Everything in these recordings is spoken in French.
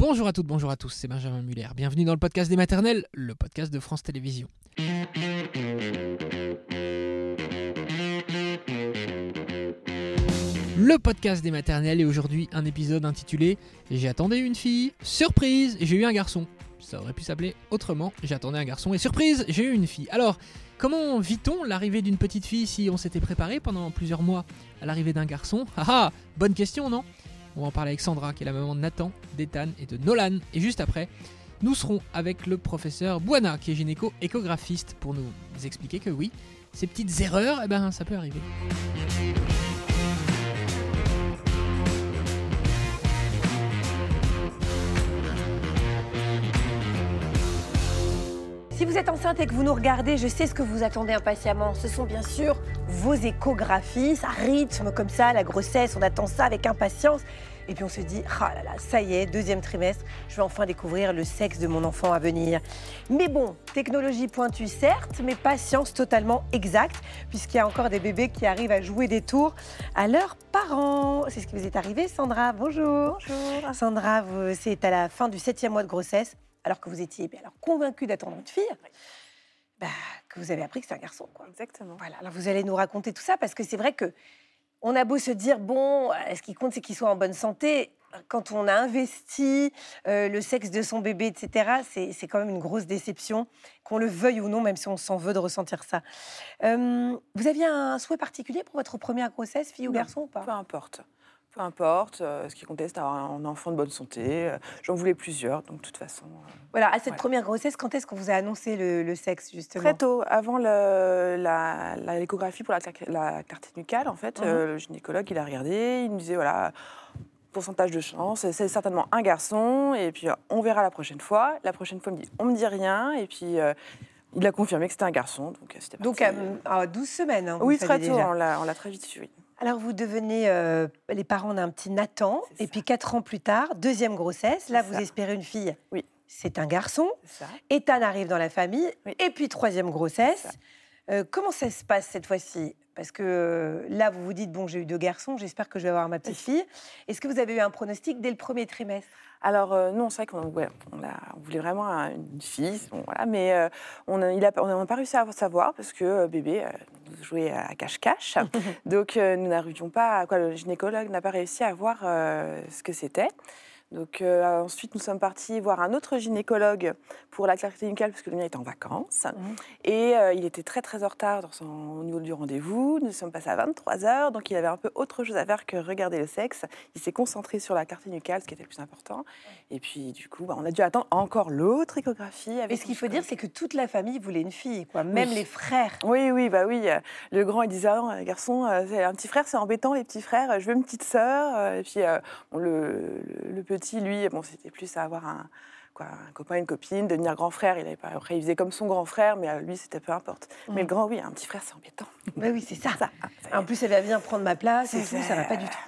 Bonjour à toutes, bonjour à tous, c'est Benjamin Muller. Bienvenue dans le podcast des maternelles, le podcast de France Télévisions. Le podcast des maternelles et aujourd'hui un épisode intitulé J'attendais une fille, surprise, j'ai eu un garçon. Ça aurait pu s'appeler autrement, j'attendais un garçon et surprise, j'ai eu une fille. Alors, comment vit-on l'arrivée d'une petite fille si on s'était préparé pendant plusieurs mois à l'arrivée d'un garçon? Ah ah, bonne question, non? On va en parler avec Sandra, qui est la maman de Nathan, d'Ethan et de Nolan. Et juste après, nous serons avec le professeur Buana, qui est gynéco-échographiste, pour nous expliquer que oui, ces petites erreurs, eh ben, ça peut arriver. Si vous êtes enceinte et que vous nous regardez, je sais ce que vous attendez impatiemment. Ce sont bien sûr vos échographies. Ça rythme comme ça la grossesse. On attend ça avec impatience. Et puis on se dit, ah là là, ça y est, deuxième trimestre, je vais enfin découvrir le sexe de mon enfant à venir. Mais bon, technologie pointue certes, mais pas science totalement exacte, puisqu'il y a encore des bébés qui arrivent à jouer des tours à leurs parents. C'est ce qui vous est arrivé, Sandra. Bonjour. Bonjour. Sandra, vous- c'est à la fin du septième mois de grossesse, alors que vous étiez alors, convaincue d'attendre une fille, bah, que vous avez appris que c'est un garçon. Quoi. Exactement. Voilà, alors vous allez nous raconter tout ça, parce que c'est vrai que on a beau se dire, bon, euh, ce qui compte, c'est qu'il soit en bonne santé. Quand on a investi euh, le sexe de son bébé, etc., c'est c'est quand même une grosse déception, qu'on le veuille ou non, même si on s'en veut de ressentir ça. Euh, vous aviez un souhait particulier pour votre première grossesse, fille ou Non, garçon ou pas? Peu importe. Peu importe. euh, ce qui comptait, c'était avoir un enfant de bonne santé. euh, J'en voulais plusieurs, donc de toute façon. euh, Voilà, à cette Voilà. première grossesse, quand est-ce qu'on vous a annoncé le, le sexe, justement? Très tôt, avant le- la- la- l'échographie pour la, la clarté nucale, en fait, Mhm. le gynécologue, il a regardé, il me disait, voilà, pourcentage de chance, c'est certainement un garçon, et puis on verra la prochaine fois. La prochaine fois, il me dit, on me dit rien, et puis il a confirmé que c'était un garçon, donc c'était Donc, à, à 12 semaines, hein, oui, très tôt, déjà. on l'a très vite su, oui. Alors, vous devenez euh, les parents d'un petit Nathan, et ça. puis quatre ans plus tard, deuxième grossesse. Là, vous ça. espérez une fille. Oui. C'est un garçon. Ethan arrive dans la famille. Oui. Et puis, troisième grossesse. Euh, comment ça se passe cette fois-ci? Parce que euh, là, vous vous dites, bon, j'ai eu deux garçons, j'espère que je vais avoir ma petite fille. Est-ce que vous avez eu un pronostic dès le premier trimestre? Alors euh, non, c'est vrai qu'on ouais, on voulait vraiment un- une fille, bon, voilà, mais euh, on n'a a, on pas réussi à savoir parce que euh, bébé euh, jouait à cache-cache. Donc nous n'arrivions pas, à- quoi, le gynécologue n'a pas réussi à voir ce que c'était. Donc euh, ensuite, nous sommes partis voir un autre gynécologue pour la clarté nucale parce que le mien était en vacances. Mhm. Et euh, il était très très en retard dans son- au niveau du rendez-vous. Nous sommes passés à 23 heures, donc il avait un peu autre chose à faire que regarder le sexe. Il s'est concentré sur la clarté nucale, ce qui était le plus important. Et puis du coup, bah, on a dû attendre encore l'autre échographie. Avec Et ce qu'il faut dire, c'est que toute la famille voulait une fille, quoi. Même Oui. les frères. Oui, oui, bah oui. euh, Le grand, il disait, ah non, garçon, c'est un petit frère, c'est embêtant, les petits frères, je veux une petite sœur. Et puis, euh, bon, le, le- le petit, lui, bon, c'était plus à avoir un, quoi, un copain, une copine, devenir grand frère. Il avait pas, après, il faisait comme son grand frère, mais euh, lui, c'était peu importe. Mais Mm. le grand, oui, un petit frère, c'est embêtant. Bah oui, c'est ça. Ça, ça- En plus, elle va bien prendre ma place et tout, ça va pas du tout.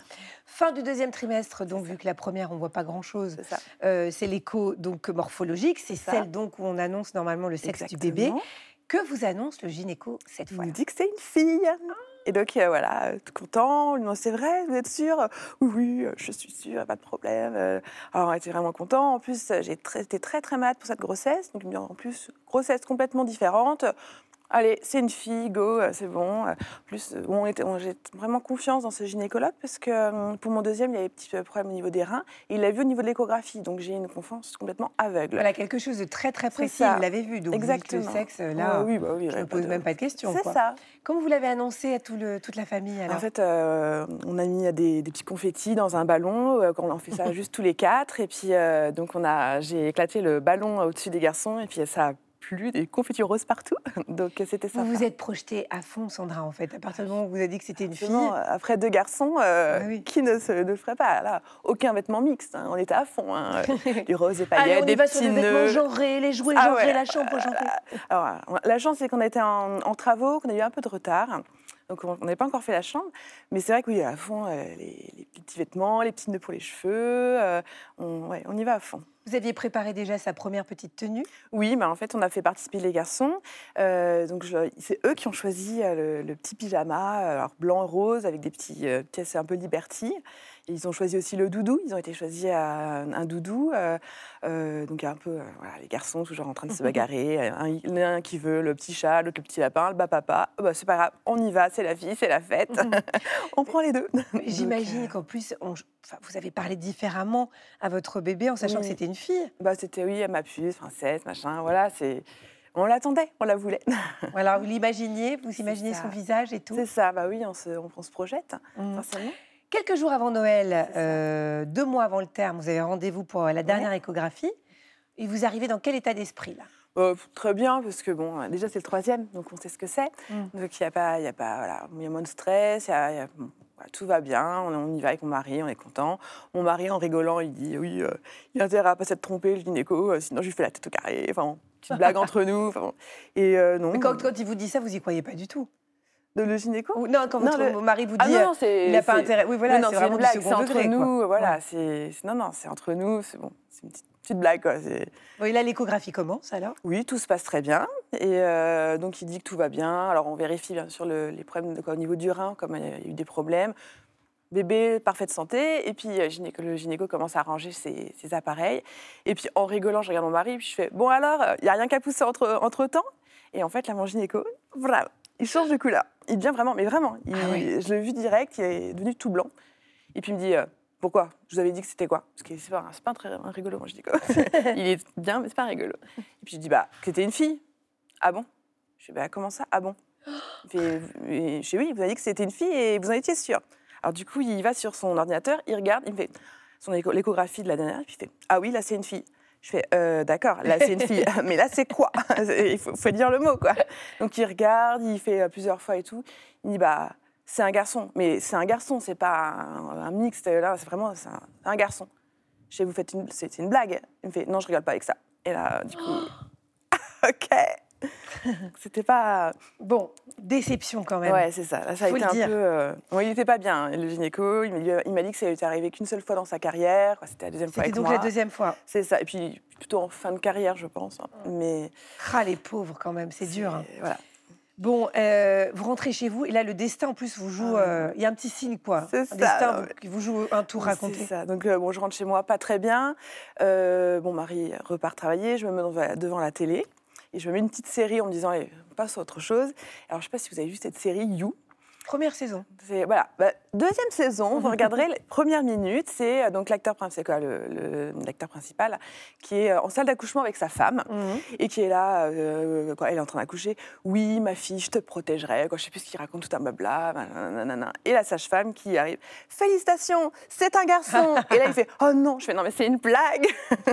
Fin du deuxième trimestre, donc vu que la première, on voit pas grand-chose, c'est euh, c'est l'écho donc morphologique, c'est celle donc où on annonce normalement le sexe du bébé. Que vous annonce le gynéco cette Il fois nous dit que c'est une fille. Et donc, euh, voilà, euh, tout content. On lui demande, c'est vrai, vous êtes sûr Oui, euh, je suis sûre, pas de problème. Alors, on était vraiment content. En plus, j'ai été très, très malade pour cette grossesse. Donc, en plus, grossesse complètement différente. Allez, c'est une fille, go, euh, c'est bon. Euh, En plus, euh, on était- on- j'ai vraiment confiance dans ce gynécologue parce que pour mon deuxième, il y avait des petits problèmes au niveau des reins. Et il l'a vu au niveau de l'échographie. Donc, j'ai une confiance complètement aveugle. Voilà, quelque chose de très très précis, vous l'avez vu, donc Exactement. le sexe, là, oui, bah oui, il y je ne pose de- même pas de questions. C'est ça. Comment vous l'avez annoncé à tout le, toute la famille alors En fait, euh, on a mis des, des petits confettis dans un ballon. euh, on en fait ça juste tous les quatre. Et puis, euh, donc, on a, j'ai éclaté le ballon au-dessus des garçons. Et puis, ça a plu des confettis roses partout. Donc, c'était ça. Vous vous êtes projetée à fond, Sandra, en fait, à partir du moment où vous avez dit que c'était une fille. Après deux garçons, euh, Ah oui. qui ne se ne ferait pas Là, aucun vêtement mixte. hein, On était à fond. hein, euh, Du rose et Allez, paillettes, on y des va sur les vêtements genrés, les jouets Ah genrés, ouais. la chambre genrée. Alors, la chance, c'est qu'on était en, en travaux, qu'on a eu un peu de retard. Donc, on on n'avait pas encore fait la chambre. Mais c'est vrai que oui, à fond, euh, les, les petits vêtements, les petits nœuds pour les cheveux, euh, on, ouais, on y va à fond. Vous aviez préparé déjà sa première petite tenue? Oui, mais en fait, on a fait participer les garçons. Euh, donc, c'est eux qui ont choisi euh, le, le petit pyjama, euh, alors blanc rose avec des petits euh, pièces un peu liberty. Et ils ont choisi aussi le doudou. Ils ont été choisis à un, un doudou. euh, donc, un peu, voilà, les garçons toujours en train de se bagarrer. Un, il y en a un qui veut le petit chat, l'autre le petit lapin, le bas papa. Oh, bah, c'est pas grave, on y va, c'est la vie, c'est la fête. on prend les deux. J'imagine qu'en plus, on- vous avez parlé différemment à votre bébé en sachant que c'était une fille. bah, c'était oui, ma puce, princesse, machin. Voilà, c'est. On l'attendait, on la voulait. Alors, vous l'imaginiez, vous imaginez son visage et tout. C'est ça, bah oui, on se, on, on se projette, Mhm. forcément. Quelques jours avant Noël, euh, deux mois avant le terme, vous avez rendez-vous pour la dernière échographie. Et vous arrivez dans quel état d'esprit là? Euh, très bien, parce que bon, déjà c'est le troisième, donc on sait ce que c'est. Mm. Donc il n'y a pas, il y a pas, voilà, il y a moins de stress, il y a- il y a- bon, voilà, tout va bien, on, on y va avec mon mari, on est content. Mon mari, en rigolant, il dit oui, euh, il a intérêt à pas s'être trompé, le gynéco, euh, sinon je lui fais la tête au carré. Enfin, petite blague entre nous. enfin. Et euh, non, Mais quand, quand il vous dit ça, vous y croyez pas du tout de le gynéco. Ou- Non, quand Non, votre le- mari vous Ah dit euh, non, il n'a pas intérêt. Oui, voilà, c'est vraiment une blague, c'est entre quoi. nous, voilà, Ouais. c'est non, non, c'est entre nous, c'est bon, c'est une petite, petite blague quoi. Bon, et là, l'échographie commence alors? Oui, tout se passe très bien. Et euh, donc, il dit que tout va bien. Alors, on vérifie bien sûr le- les problèmes de- quoi, au niveau du rein, comme il y a eu des problèmes. Bébé, parfaite santé. Et puis, euh, gynéco- le gynéco commence à ranger ses, ses appareils. Et puis, en rigolant, je regarde mon mari. Puis, je fais Bon, alors, il n'y a rien qu'à pousser entre, entre temps Et en fait, là, mon gynéco, voilà, il change de couleur. Il devient vraiment, mais vraiment, il- Ah oui. je l'ai vu direct, il est devenu tout blanc. Et puis, il me dit euh, Pourquoi? Je vous avais dit que c'était quoi? Parce que c'est pas, c'est pas un très un rigolo, mon gynéco. il est bien, mais c'est pas rigolo. Et puis, je dis Bah, que c'était une fille. Ah bon? Je dis Bah, comment ça? Ah bon? Fait, Et Je dis Oui, vous avez dit que c'était une fille et vous en étiez sûr. Alors, du coup, il va sur son ordinateur, il regarde, il me fait son écho- l'échographie de la dernière, et puis il fait Ah oui, là, c'est une fille. Je fais euh, D'accord, là, c'est une fille. Mais là, c'est quoi? Il faut, faut dire le mot, quoi. Donc, il regarde, il fait euh, plusieurs fois et tout. Il dit Bah, c'est un garçon. Mais c'est un garçon, c'est pas un, un mixte. Là, c'est vraiment un, un garçon. Je fais Vous faites une, c'est une blague. Il me fait Non, je rigole pas avec ça. Et là, du coup, OK. C'était pas. Bon, déception quand même. Ouais, c'est ça. Là, ça a Faut été un dire. peu. euh, bon, il n'était pas bien, le gynéco. Il m'a dit, il m'a dit que ça lui était arrivé qu'une seule fois dans sa carrière. C'était la deuxième fois C'était donc moi. la deuxième fois. C'est ça. Et puis plutôt en fin de carrière, je pense. hein. Mais Ah, les pauvres quand même, c'est dur. hein. Voilà. Bon, euh, vous rentrez chez vous et là, le destin en plus vous joue. Ah. euh, Il y a un petit signe quoi. C'est ça, destin qui vous joue un tour C'est raconté. ça. Donc euh, bon, je rentre chez moi, pas très bien. Euh, bon, Marie repart travailler. Je me mets devant la télé et je me mets une petite série en me disant, allez, on passe à autre chose. Alors je sais pas si vous avez vu cette série You. Première saison. Voilà, Bah, deuxième saison. Vous regarderez les premières minutes. C'est euh, donc l'acteur principal, quoi, le, le- l'acteur principal, qui est euh, en salle d'accouchement avec sa femme et qui est là. euh, quoi, elle est en train d'accoucher. Oui, ma fille, je te protégerai. Quoi, je sais plus ce qu'il raconte, tout un blabla. nanana. Et la sage-femme qui arrive. Félicitations, c'est un garçon. et là, il fait Oh non. Je fais Non, mais c'est une blague.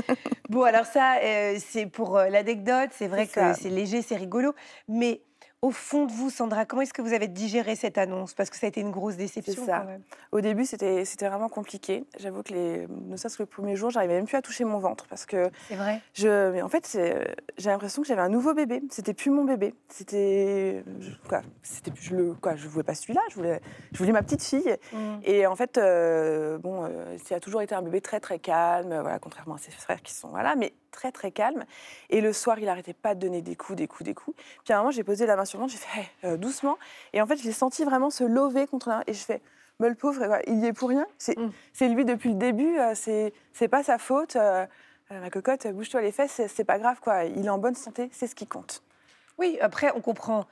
Bon, alors ça, euh, c'est pour l'anecdote. C'est vrai C'est que ça. c'est léger, c'est rigolo. Mais au fond de vous, Sandra, comment est-ce que vous avez digéré cette annonce? Parce que ça a été une grosse déception ça. quand même. Au début, c'était vraiment compliqué. J'avoue que les, ne serait-ce que le premier jour, j'arrivais même plus à toucher mon ventre parce que C'est vrai. Je, mais en fait, j'ai l'impression que j'avais un nouveau bébé. C'était plus mon bébé. C'était je- quoi C'était plus je le quoi Je voulais pas celui-là. Je voulais, je voulais ma petite fille. Mm. Et en fait, euh, bon, euh, ça a toujours été un bébé très très calme. euh, Voilà, contrairement à ses frères qui sont voilà, mais très très calme. Et le soir, il arrêtait pas de donner des coups, des coups, des coups. Puis à un moment, j'ai posé la main sur le ventre. J'ai fait Hey, euh, doucement. Et en fait, je l'ai senti vraiment se lever contre la. Et je fais mais le pauvre, quoi, il y est pour rien. C'est Mm. lui depuis le début. euh, c'est pas sa faute. euh, euh, ma cocotte, bouge-toi les fesses, c'est pas grave, quoi. Il est en bonne santé, c'est ce qui compte. Oui, après, on comprend.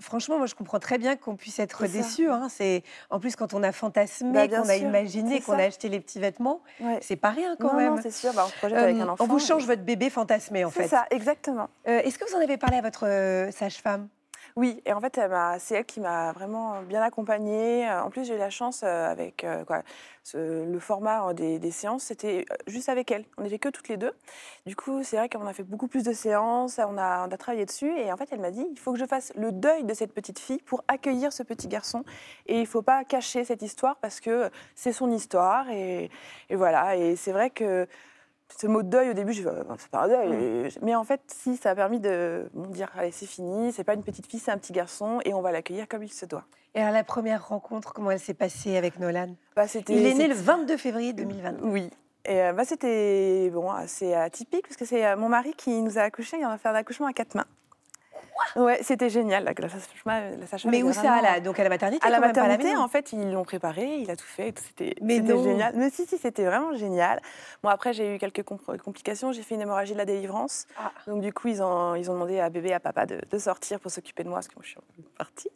Franchement, moi, je comprends très bien qu'on puisse être C'est déçu. hein. C'est en plus quand on a fantasmé, Bah, qu'on a imaginé, c'est qu'on a acheté les petits vêtements. Ouais. C'est pas rien quand non, même. non, c'est sûr, bah, on se projette avec un enfant. on vous change et- votre bébé fantasmé en C'est fait. ça, exactement. Euh, Est-ce que vous en avez parlé à votre euh, sage-femme? Oui, et en fait, c'est elle qui m'a vraiment bien accompagnée. Euh, En plus, j'ai eu la chance euh, avec euh, le format des, séances, c'était juste avec elle. On n'était que toutes les deux. Du coup, c'est vrai qu'on a fait beaucoup plus de séances, on a, travaillé dessus. Et en fait, elle m'a dit, il faut que je fasse le deuil de cette petite fille pour accueillir ce petit garçon. Et il ne faut pas cacher cette histoire parce que c'est son histoire. Et voilà, et c'est vrai que ce mot deuil, au début, je me c'est pas un deuil. Je- Mais en fait, si, ça a permis de bon, dire, allez, c'est fini, c'est pas une petite fille, c'est un petit garçon, et on va l'accueillir comme il se doit. Et alors, la première rencontre, comment elle s'est passée avec Nolan? Bah, Il est né le c'était- 22 février 2022. Oui. Et euh, bah, c'était bon, assez atypique parce que c'est euh, mon mari qui nous a accouchés. Il en a fait un accouchement à quatre mains. Ouais, c'était génial. La, la la sage-femme Mais où ça vraiment- là Donc à la maternité À la maternité, en fait, ils l'ont préparé, il a tout fait. C'était Mais c'était non. génial. Mais si, si, c'était vraiment génial. Bon, après, j'ai eu quelques complications. J'ai fait une hémorragie de la délivrance. Ah. Donc, du coup, ils ont, ils ont demandé à bébé, à papa de, de sortir pour s'occuper de moi, parce que moi, je suis partie.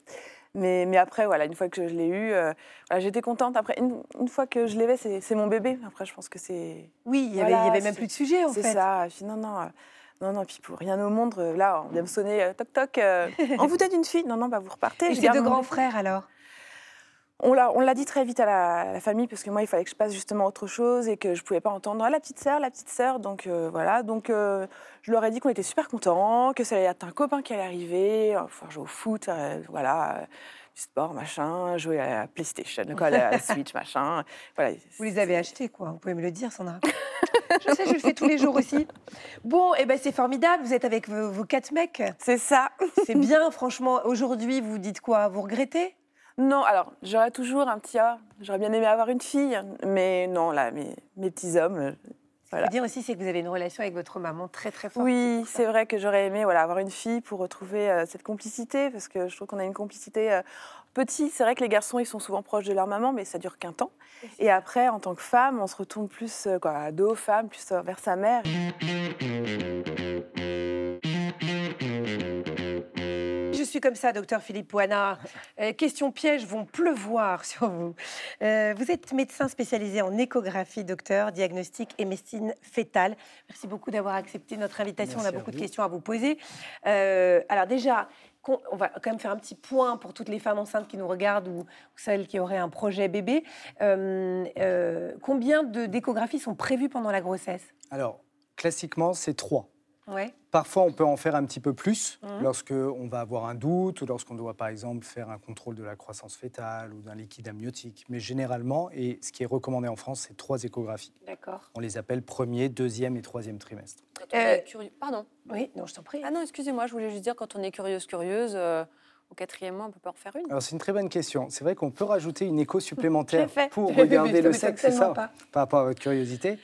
Mais, mais après, voilà, une fois que je l'ai eu, euh, voilà, j'étais contente. Après, une, une fois que je l'ai c'est c'est mon bébé. Après, je pense que c'est Oui, il y avait, Voilà, il y avait même c'est- plus de sujet en c'est fait. ça. Et puis, non, non. Non, non, puis pour rien au monde, euh, là, on vient me sonner, euh, toc toc, euh, on vous donne une fille. Non, non, bah, vous repartez. Et garde deux grands frères alors? On l'a, dit très vite à la, à la famille parce que moi, il fallait que je passe justement à autre chose et que je pouvais pas entendre Ah, la petite sœur, la petite sœur. Donc euh, voilà. Donc je leur ai dit qu'on était super contents, que ça allait être un copain qui allait arriver, pouvoir jouer au foot, voilà, du sport, machin, jouer à la PlayStation, quoi, à la Switch, machin. Voilà. Vous les avez achetés quoi Vous pouvez me le dire, Sandra Je sais, je le fais tous les jours aussi. Bon, et ben c'est formidable. Vous êtes avec vos, vos quatre mecs. C'est ça. C'est bien, franchement. Aujourd'hui, vous dites quoi? Vous regrettez? Non, alors j'aurais toujours un petit ah, j'aurais bien aimé avoir une fille, mais non, là, mes, mes petits hommes. Euh, Ce dire aussi, c'est que vous avez une relation avec votre maman très très forte. Oui, c'est vrai que j'aurais aimé voilà, avoir une fille pour retrouver euh, cette complicité, parce que je trouve qu'on a une complicité euh, petit. C'est vrai que les garçons, ils sont souvent proches de leur maman, mais ça dure qu'un temps. Et après, en tant que femme, on se retourne plus euh, quoi, ado, femme, plus vers sa mère. Je suis comme ça, docteur Philippe Poinard. Euh, questions pièges vont pleuvoir sur vous. Euh, vous êtes médecin spécialisé en échographie, docteur, diagnostic et médecine fétale. Merci beaucoup d'avoir accepté notre invitation. Merci On a beaucoup de questions à vous poser. Euh, alors déjà, on va quand même faire un petit point pour toutes les femmes enceintes qui nous regardent ou, celles qui auraient un projet bébé. Euh, euh, combien de- d'échographies sont prévues pendant la grossesse? Alors, classiquement, c'est trois. Ouais. Parfois, on peut en faire un petit peu plus Mhm. lorsque on va avoir un doute ou lorsqu'on doit, par exemple, faire un contrôle de la croissance fétale ou d'un liquide amniotique. Mais généralement, et ce qui est recommandé en France, c'est trois échographies. D'accord. On les appelle premier, deuxième et troisième trimestre. Quand on Euh, est curieux- Pardon. Oui, non, je t'en prie. Ah non, excusez-moi, je voulais juste dire, quand on est curieuse, curieuse, euh, au quatrième mois, on peut pas en faire une. Alors, c'est une très bonne question. C'est vrai qu'on peut rajouter une écho supplémentaire pour regarder le sexe, c'est ça, pas. par rapport à votre curiosité.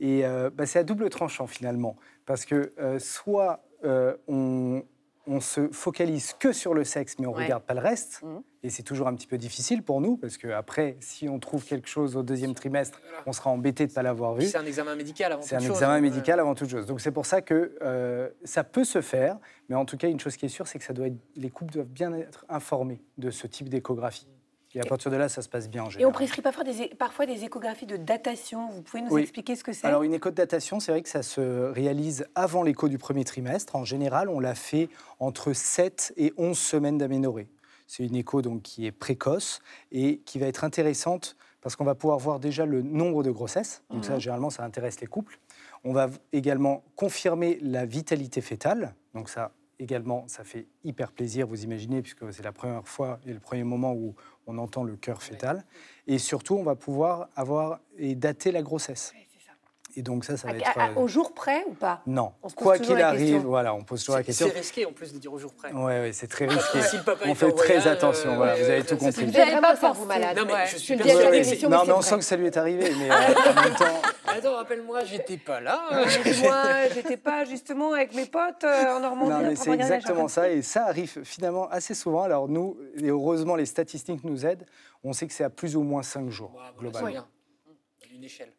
Et euh, bah, c'est à double tranchant finalement, parce que euh, soit euh, on, on se focalise que sur le sexe, mais on ne Ouais. regarde pas le reste, Mhm. et c'est toujours un petit peu difficile pour nous, parce qu'après, si on trouve quelque chose au deuxième trimestre, on sera embêté de ne pas l'avoir vu. C'est un examen médical avant C'est un toute chose. examen médical avant toute chose. Donc c'est pour ça que ça peut se faire, mais en tout cas, une chose qui est sûre, c'est que ça doit être, les couples doivent bien être informés de ce type d'échographie. Et à partir de là, ça se passe bien en Et on général. prescrit parfois des, é- parfois des échographies de datation. Vous pouvez nous Oui. expliquer ce que c'est? Alors une écho de datation, c'est vrai que ça se réalise avant l'écho du premier trimestre. En général, on la fait entre 7 et 11 semaines d'aménorrhée. C'est une écho donc, qui est précoce et qui va être intéressante parce qu'on va pouvoir voir déjà le nombre de grossesses. Donc ça, généralement, ça intéresse les couples. On va également confirmer la vitalité fétale. Donc ça, également, ça fait hyper plaisir, vous imaginez, puisque c'est la première fois et le premier moment où on entend le cœur fœtal. Et surtout, on va pouvoir avoir et dater la grossesse. Et donc ça, ça À- va être... à- euh, au jour près ou pas? Non, On se pose quoi qu'il arrive, question. voilà, on pose toujours la C'est question. c'est risqué en plus de dire au jour près. Ouais, ouais, c'est très risqué. Si le papa On fait très attention, euh, voilà, ouais, vous avez tout compris. Vous vraiment pas pensé. malade. Non, mais je suis à non, mais on sent que ça lui est arrivé. Mais euh, en même temps, Attends, rappelle-moi, j'étais pas là. Moi, j'étais pas justement avec mes potes euh, en Normandie. non, mais c'est exactement ça. Et ça arrive finalement assez souvent. Alors nous, et heureusement, les statistiques nous aident. On sait que c'est à plus ou moins 5 jours, Wow, voilà, c'est globalement. bien. Une échelle.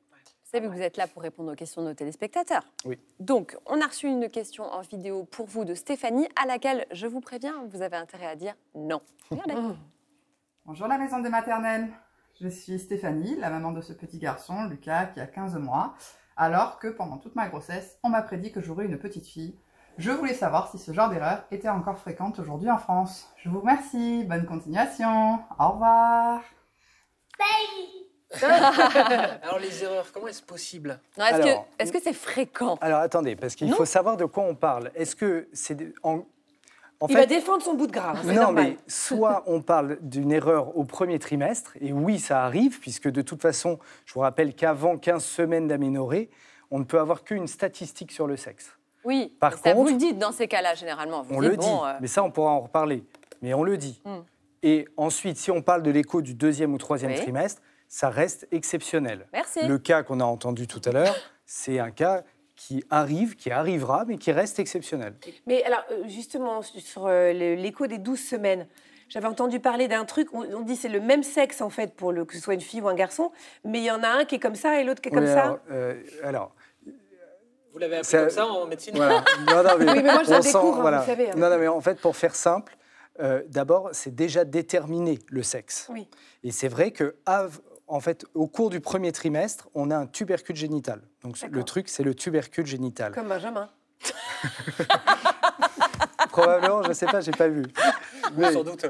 Vous savez que vous êtes là pour répondre aux questions de nos téléspectateurs. Oui. Donc, on a reçu une question en vidéo pour vous de Stéphanie, à laquelle, je vous préviens, vous avez intérêt à dire non. Regardez. Bonjour la maison des maternelles. Je suis Stéphanie, la maman de ce petit garçon, Lucas, qui a 15 mois, alors que pendant toute ma grossesse, on m'a prédit que j'aurais une petite fille. Je voulais savoir si ce genre d'erreur était encore fréquente aujourd'hui en France. Je vous remercie, bonne continuation, au revoir. Alors les erreurs, comment est-ce possible? Est-ce que c'est fréquent? Alors attendez, parce qu'il faut savoir de quoi on parle. Est-ce que c'est en, en Il va défendre son bout de gras. hein, Non, normal. mais soit on parle d'une erreur au premier trimestre, et oui, ça arrive, puisque de toute façon, je vous rappelle qu'avant 15 semaines d'aménorrhée, on ne peut avoir qu'une statistique sur le sexe. Oui, Par ça vous contre- le dites dans ces cas-là, généralement. Vous On dites, le dit, bon, euh, mais ça, on pourra en reparler. Mais on le dit. Hmm. Et ensuite, si on parle de l'écho du deuxième ou troisième Oui. trimestre, ça reste exceptionnel. Merci. Le cas qu'on a entendu tout à l'heure, c'est un cas qui arrive, qui arrivera, mais qui reste exceptionnel. Mais alors, euh, justement, sur euh, l'écho des 12 semaines, j'avais entendu parler d'un truc, on, on dit c'est le même sexe en fait, pour le, que ce soit une fille ou un garçon, mais il y en a un qui est comme ça et l'autre qui est comme Oui, ça. alors, euh, alors, Vous l'avez appelé Ça- comme ça en médecine Voilà. Non, non, mais Oui, mais moi, je la découvre, hein, voilà. vous savez, hein. Non, non, mais en fait, pour faire simple, euh, d'abord, c'est déjà déterminé le sexe. Oui. Et c'est vrai que, av- en fait, au cours du premier trimestre, on a un tubercule génital. Donc le truc, c'est le tubercule génital. Comme Benjamin. Probablement, je ne sais pas, j'ai pas vu. Mais- Sans doute.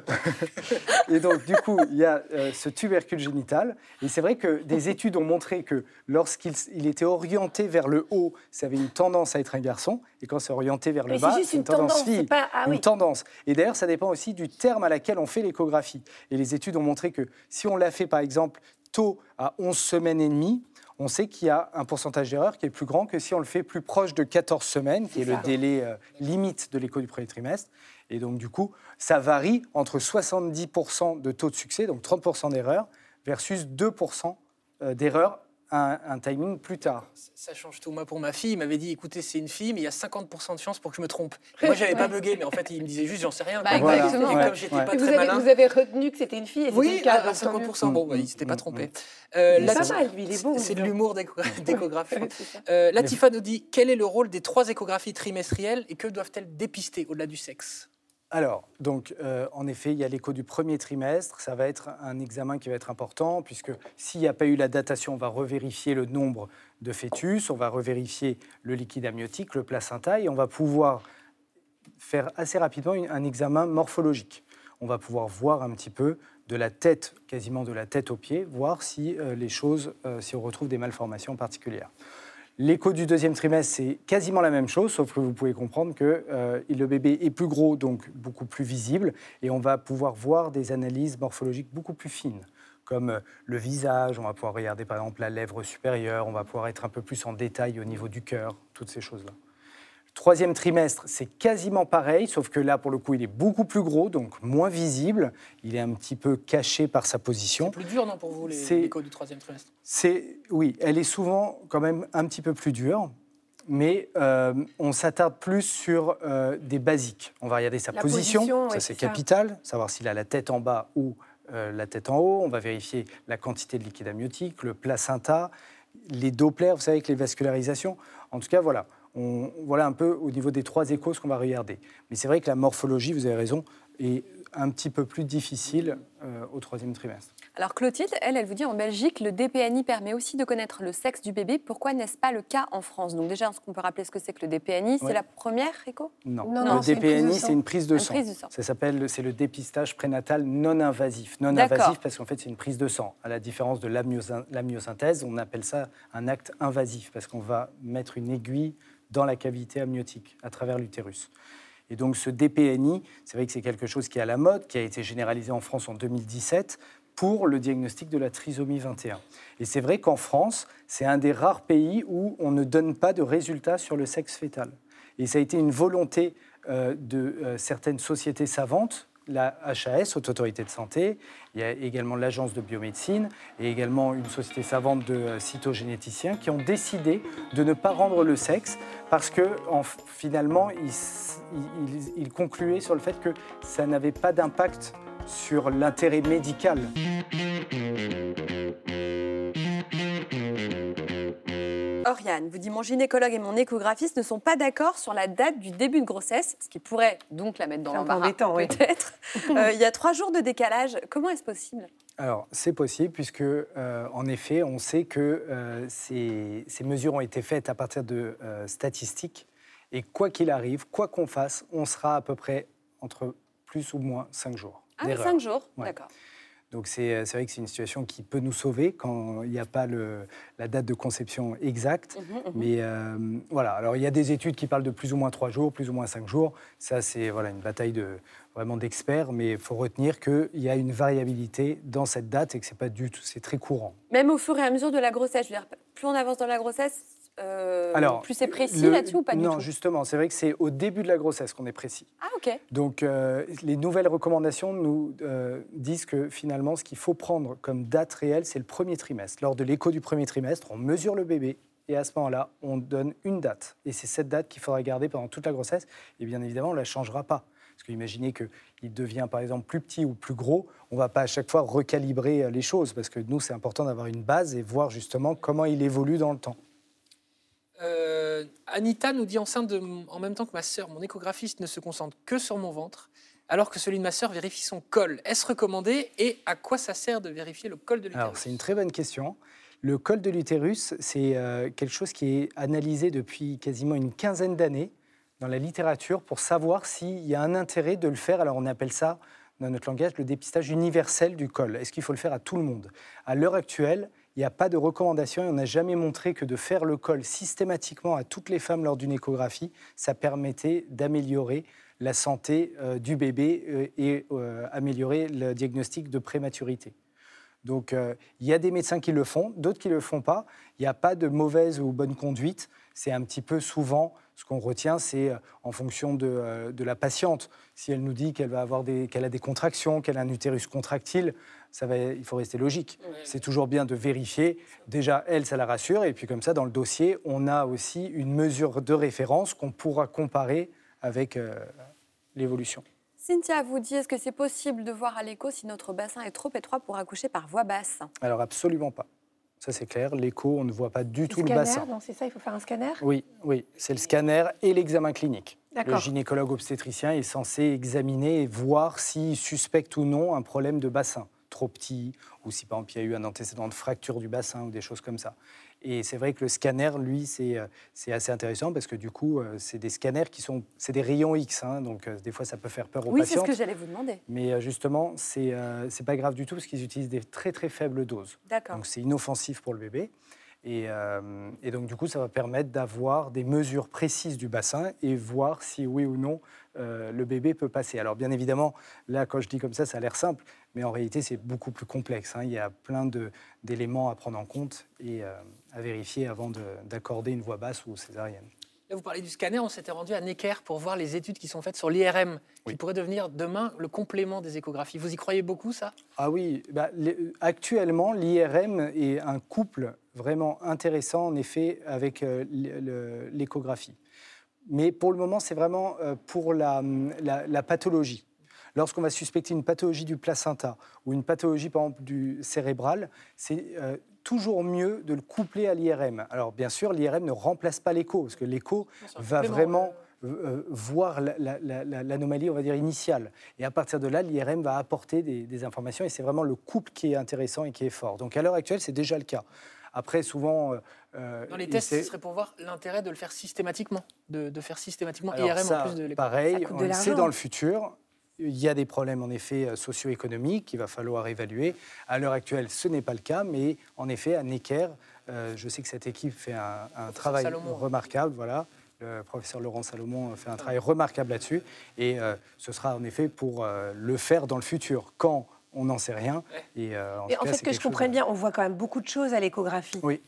Et donc, du coup, il y a euh, ce tubercule génital. Et c'est vrai que des études ont montré que lorsqu'il était orienté vers le haut, ça avait une tendance à être un garçon. Et quand c'est orienté vers le Mais bas, c'est juste c'est une une tendance tendance, fille. pas- ah une oui. tendance. Et d'ailleurs, ça dépend aussi du terme à laquelle on fait l'échographie. Et les études ont montré que si on l'a fait, par exemple, tôt à 11 semaines et demie, on sait qu'il y a un pourcentage d'erreur qui est plus grand que si on le fait plus proche de 14 semaines, qui est le délai euh, limite de l'écho du premier trimestre. Et donc, du coup, ça varie entre 70% de taux de succès, donc 30% d'erreur, versus 2% euh, d'erreur un, un timing plus tard. Ça change tout. Moi, pour ma fille, il m'avait dit écoutez, c'est une fille, mais il y a 50% de chances pour que je me trompe. Et moi, j'avais pas bugué, mais en fait, il me disait juste j'en sais rien. Bah, Voilà. exactement. Et Ouais, comme j'étais ouais. pas Et vous, très avez, malin. vous avez retenu que c'était une fille et c'était Oui, cas. à, à donc tant mieux. 50%. Bon, il s'était pas Mm, trompé. mm. Euh, Il est Lati- pas mal, lui, il est bon. C'est de dis donc. l'humour d'écho- d'échographie. Euh, Latifa nous dit quel est le rôle des trois échographies trimestrielles et que doivent-elles dépister au-delà du sexe? Alors, donc, euh, en effet, il y a l'écho du premier trimestre. Ça va être un examen qui va être important, puisque s'il n'y a pas eu la datation, on va revérifier le nombre de fœtus, on va revérifier le liquide amniotique, le placenta, et on va pouvoir faire assez rapidement un examen morphologique. On va pouvoir voir un petit peu de la tête, quasiment de la tête aux pieds, voir si euh, les choses, euh, si on retrouve des malformations particulières. L'écho du deuxième trimestre, c'est quasiment la même chose, sauf que vous pouvez comprendre que euh, le bébé est plus gros, donc beaucoup plus visible, et on va pouvoir voir des analyses morphologiques beaucoup plus fines, comme euh, le visage, on va pouvoir regarder par exemple la lèvre supérieure, on va pouvoir être un peu plus en détail au niveau du cœur, toutes ces choses-là. Troisième trimestre, c'est quasiment pareil, sauf que là, pour le coup, il est beaucoup plus gros, donc moins visible. Il est un petit peu caché par sa position. C'est plus dur, non, pour vous, les C'est- l'écho du troisième trimestre? C'est oui, elle est souvent quand même un petit peu plus dure, mais euh, on s'attarde plus sur euh, des basiques. On va regarder sa La position, position, ça c'est capital, savoir s'il a la tête en bas ou euh, la tête en haut. On va vérifier la quantité de liquide amniotique, le placenta, les dopplers, vous savez, avec les vascularisations. En tout cas, voilà. On, voilà un peu au niveau des trois échos ce qu'on va regarder. Mais c'est vrai que la morphologie, vous avez raison, est un petit peu plus difficile euh, au troisième trimestre. Alors Clotilde, elle, elle vous dit en Belgique, le DPNI permet aussi de connaître le sexe du bébé. Pourquoi n'est-ce pas le cas en France? Donc déjà, est-ce qu'on peut rappeler ce que c'est que le DPNI C'est Ouais. la première écho? Non, Non, non, le c'est une prise de DPNI, sang. c'est une prise de sang. prise de sang. Ça s'appelle, c'est le dépistage prénatal non invasif. Non invasif parce qu'en fait, c'est une prise de sang. À la différence de l'amniosynthèse, on appelle ça un acte invasif parce qu'on va mettre une aiguille dans la cavité amniotique à travers l'utérus. Et donc ce DPNI, c'est vrai que c'est quelque chose qui est à la mode, qui a été généralisé en France en 2017 pour le diagnostic de la trisomie 21. Et c'est vrai qu'en France, c'est un des rares pays où on ne donne pas de résultats sur le sexe fœtal. Et ça a été une volonté euh, de euh, certaines sociétés savantes, la HAS, Autorité de Santé, il y a également l'Agence de biomédecine et également une société savante de euh, cytogénéticiens qui ont décidé de ne pas rendre le sexe parce que en- finalement, ils concluaient sur le fait que ça n'avait pas d'impact sur l'intérêt médical. Oriane vous dit mon gynécologue et mon échographiste ne sont pas d'accord sur la date du début de grossesse, ce qui pourrait donc la mettre dans l'embarras embêtant, oui. peut-être. Euh, Il y a trois jours de décalage. Comment est-ce possible? Alors, c'est possible, puisque, euh, en effet, on sait que euh, ces, ces mesures ont été faites à partir de euh, statistiques. Et quoi qu'il arrive, quoi qu'on fasse, on sera à peu près entre plus ou moins 5 jours. Ah, cinq jours. Ouais. D'accord. Donc, c'est c'est vrai que c'est une situation qui peut nous sauver quand il n'y a pas le- la date de conception exacte. Mhm, mhm. Mais euh, voilà, alors il y a des études qui parlent de plus ou moins 3 jours, plus ou moins 5 jours. Ça, c'est voilà, une bataille de, vraiment d'experts, mais il faut retenir qu'il y a une variabilité dans cette date et que c'est pas du tout, c'est très courant. Même au fur et à mesure de la grossesse, je veux dire, plus on avance dans la grossesse, euh, Alors, Plus c'est précis là-dessus ou pas du Non, tout justement, c'est vrai que c'est au début de la grossesse qu'on est précis. Ah, ok. Donc, euh, les nouvelles recommandations nous euh, disent que finalement, ce qu'il faut prendre comme date réelle, c'est le premier trimestre. Lors de l'écho du premier trimestre, on mesure le bébé et à ce moment-là, on donne une date. Et c'est cette date qu'il faudra garder pendant toute la grossesse. Et bien évidemment, on ne la changera pas. Parce que imaginez qu'il devient par exemple plus petit ou plus gros, on ne va pas à chaque fois recalibrer les choses. Parce que nous, c'est important d'avoir une base et voir justement comment il évolue dans le temps. Euh, Anita nous dit en même temps que ma sœur, mon échographiste ne se concentre que sur mon ventre, alors que celui de ma sœur vérifie son col. Est-ce recommandé et à quoi ça sert de vérifier le col de l'utérus? C'est une très bonne question. Le col de l'utérus, c'est euh, quelque chose qui est analysé depuis quasiment une quinzaine d'années dans la littérature pour savoir s'il y a un intérêt de le faire. Alors, on appelle ça, dans notre langage, le dépistage universel du col. Est-ce qu'il faut le faire à tout le monde? À l'heure actuelle, il n'y a pas de recommandation et on n'a jamais montré que de faire le col systématiquement à toutes les femmes lors d'une échographie, ça permettait d'améliorer la santé euh, du bébé euh, et euh, améliorer le diagnostic de prématurité. Donc, il y a des médecins qui le font, d'autres qui ne le font pas. Il n'y a pas de mauvaise ou bonne conduite. C'est un petit peu souvent, ce qu'on retient, c'est euh, en fonction de, euh, de la patiente. Si elle nous dit qu'elle va avoir des, qu'elle a des contractions, qu'elle a un utérus contractile, ça va, il faut rester logique. C'est toujours bien de vérifier. Déjà, elle, ça la rassure. Et puis comme ça, dans le dossier, on a aussi une mesure de référence qu'on pourra comparer avec euh, l'évolution. Cynthia vous dit est-ce que c'est possible de voir à l'écho si notre bassin est trop étroit pour accoucher par voie basse? Alors absolument pas. Ça c'est clair. L'écho, on ne voit pas du tout le scanner, bassin. non, c'est ça, il faut faire un scanner? Oui, oui, c'est le scanner et l'examen clinique. Le gynécologue obstétricien est censé examiner et voir s'il suspecte ou non un problème de bassin, trop petit, ou si par exemple il y a eu un antécédent de fracture du bassin ou des choses comme ça. Et c'est vrai que le scanner, lui, c'est euh, c'est assez intéressant parce que du coup, euh, c'est des scanners qui sont, c'est des rayons X, hein, donc euh, des fois ça peut faire peur aux Oui, c'est ce patients. que j'allais vous demander. Mais justement, c'est euh, c'est pas grave du tout parce qu'ils utilisent des très très faibles doses. D'accord. Donc c'est inoffensif pour le bébé. Et, euh, et donc du coup, ça va permettre d'avoir des mesures précises du bassin et voir si oui ou non euh, le bébé peut passer. Alors bien évidemment, là, quand je dis comme ça, ça a l'air simple, mais en réalité, c'est beaucoup plus complexe. hein. Il y a plein d'éléments à prendre en compte et euh, à vérifier avant de- d'accorder une voie basse ou césarienne. Là, vous parlez du scanner, on s'était rendu à Necker pour voir les études qui sont faites sur l'IRM, qui pourrait devenir demain le complément des échographies. Vous y croyez beaucoup, ça? Ah oui, bah, les- actuellement, l'IRM est un couple vraiment intéressant, en effet, avec euh, l'échographie. Mais pour le moment, c'est vraiment euh, pour la, la- la pathologie. Lorsqu'on va suspecter une pathologie du placenta ou une pathologie, par exemple, du cérébral, c'est euh, toujours mieux de le coupler à l'IRM. Alors, bien sûr, l'IRM ne remplace pas l'écho, parce que l'écho va vraiment euh, voir la- la- la- la- l'anomalie, on va dire, initiale. Et à partir de là, l'IRM va apporter des, des informations et c'est vraiment le couple qui est intéressant et qui est fort. Donc à l'heure actuelle, c'est déjà le cas. Après, souvent... euh, euh, Dans les tests, ce serait pour voir l'intérêt de le faire systématiquement, de, de faire systématiquement Alors IRM ça, en plus de l'écho. Pareil, Ça coûte de on le sait dans le futur. Il y a des problèmes en effet euh, socio-économiques qu'il va falloir évaluer. À l'heure actuelle, ce n'est pas le cas, mais en effet, à Necker, euh, je sais que cette équipe fait un, un travail Salomon. remarquable. Voilà. Le professeur Laurent Salomon fait un travail remarquable là-dessus. Et euh, ce sera en effet pour euh, le faire dans le futur. Quand on n'en sait rien. Et, euh, en, Et tout en cas, fait, que je comprenne à- bien, on voit quand même beaucoup de choses à l'échographie. Oui.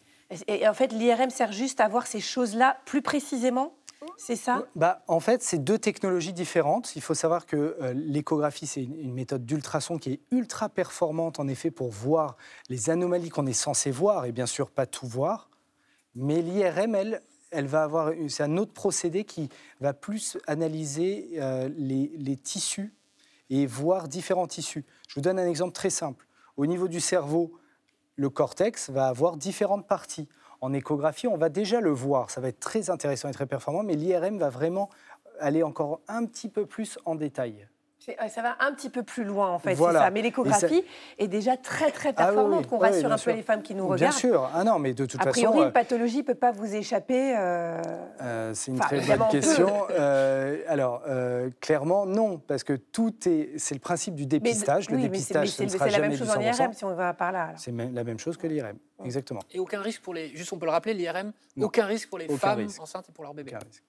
Et, et en fait, l'IRM sert juste à voir ces choses-là plus précisément C'est ça Bah, en fait, c'est deux technologies différentes. Il faut savoir que euh, l'échographie, c'est une, méthode d'ultrason qui est ultra performante, en effet, pour voir les anomalies qu'on est censé voir, et bien sûr pas tout voir. Mais l'IRM, elle, va avoir, c'est un autre procédé qui va plus analyser euh, les tissus et voir différents tissus. Je vous donne un exemple très simple. Au niveau du cerveau, le cortex va avoir différentes parties. En échographie, on va déjà le voir. Ça va être très intéressant et très performant, mais l'IRM va vraiment aller encore un petit peu plus en détail. Ça va un petit peu plus loin, en fait, Voilà. c'est ça. Mais l'échographie est déjà très, très Ah oui, performante, oui. qu'on Oui, rassure bien un sûr. peu les femmes qui nous Bien regardent. sûr. Ah non, mais de toute A façon, priori, euh, une pathologie ne peut pas vous échapper. euh, Euh, c'est une Enfin, très bonne question. Euh, alors, euh, clairement, non, parce que tout est. C'est le principe du mais- dépistage. le oui, mais c'est- dépistage, ce c'est la même chose en 100%. IRM, si on va par là. C'est la même chose que l'IRM. Exactement. Et aucun risque pour les. Juste, on peut le rappeler, l'IRM, aucun risque pour les Aucun femmes risque. enceintes et pour leur bébé. Aucun risque.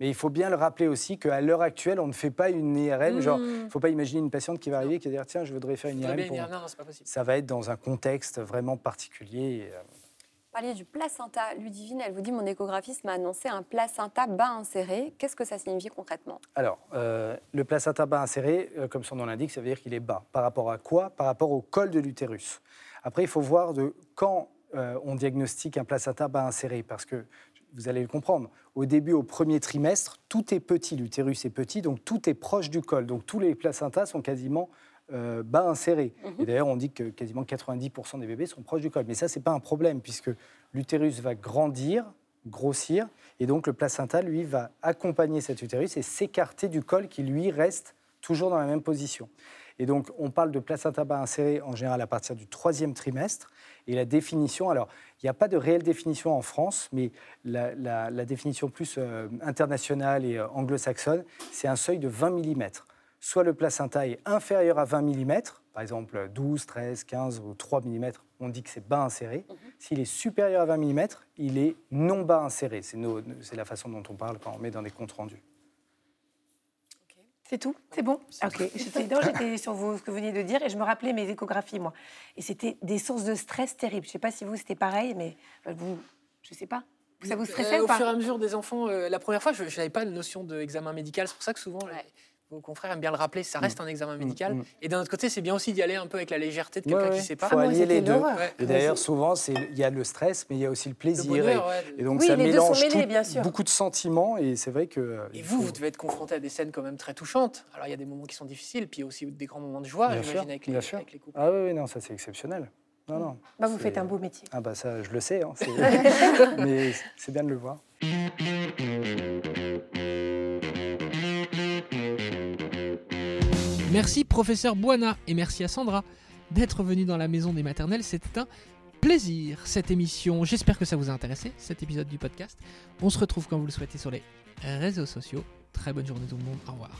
Mais il faut bien le rappeler aussi qu'à l'heure actuelle, on ne fait pas une IRM. Genre, il ne faut pas imaginer une patiente qui va arriver et qui va dire Tiens, je voudrais faire une IRM. pour- non, non, c'est pas possible. Ça va être dans un contexte vraiment particulier. euh, parliez du placenta. Ludivine, elle vous dit mon échographiste m'a annoncé un placenta bas inséré. Qu'est-ce que ça signifie concrètement? Alors, euh, le placenta bas inséré, euh, comme son nom l'indique, ça veut dire qu'il est bas. Par rapport à quoi? Par rapport au col de l'utérus. Après, il faut voir de quand euh, on diagnostique un placenta bas inséré, parce que vous allez le comprendre. Au début, au premier trimestre, tout est petit, l'utérus est petit, donc tout est proche du col. Donc tous les placentas sont quasiment euh, bas insérés. Et d'ailleurs, on dit que quasiment 90% des bébés sont proches du col. Mais ça, c'est pas un problème, puisque l'utérus va grandir, grossir, et donc le placenta, lui, va accompagner cet utérus et s'écarter du col qui, lui, reste toujours dans la même position. Et donc, on parle de placenta bas inséré en général à partir du troisième trimestre. Et la définition, alors, il n'y a pas de réelle définition en France, mais la, la- la définition plus euh, internationale et euh, anglo-saxonne, c'est un seuil de 20 mm. Soit le placenta est inférieur à 20 mm, par exemple 12, 13, 15 ou 3 mm, on dit que c'est bas inséré. S'il est supérieur à 20 mm, il est non bas inséré. C'est la façon dont on parle quand on met dans des comptes rendus. C'est tout C'est bon Ok. J'étais sur vous- ce que vous veniez de dire et je me rappelais mes échographies, moi. Et c'était des sources de stress terribles. Je ne sais pas si vous, c'était pareil, mais euh, vous, je ne sais pas. Ça vous stressait Euh, ou Au pas fur et à mesure des enfants, euh, la première fois, je n'avais pas de notion d'examen médical. C'est pour ça que souvent, vos confrères aiment bien le rappeler, ça reste un examen médical. mm. Et d'un autre côté, c'est bien aussi d'y aller un peu avec la légèreté de quelqu'un ouais. qui ne sait pas. Faut moi, allier les deux. Ouais. Et d'ailleurs, souvent, c'est- il y a le stress, mais il y a aussi le Le plaisir. bonheur, et, ouais. et donc, Oui, ça les deux sont mélange mêlés, tout- bien sûr. beaucoup de sentiments. Et c'est vrai que. euh, Et vous, faut- vous devez être confronté à des scènes quand même très touchantes. Alors, il y a des moments qui sont difficiles, puis il y a aussi des grands moments de joie, Bien j'imagine, sûr, avec, les- bien sûr. avec les couples. Ah oui, oui, non, ça c'est exceptionnel. Non, non. Bah, Vous faites un beau métier. Ah bah ça, je le sais. hein, c'est- mais c'est bien de le voir. Merci professeur Boana et merci à Sandra d'être venue dans la maison des maternelles. C'était un plaisir cette émission. J'espère que ça vous a intéressé, cet épisode du podcast. On se retrouve quand vous le souhaitez sur les réseaux sociaux. Très bonne journée tout le monde. Au revoir.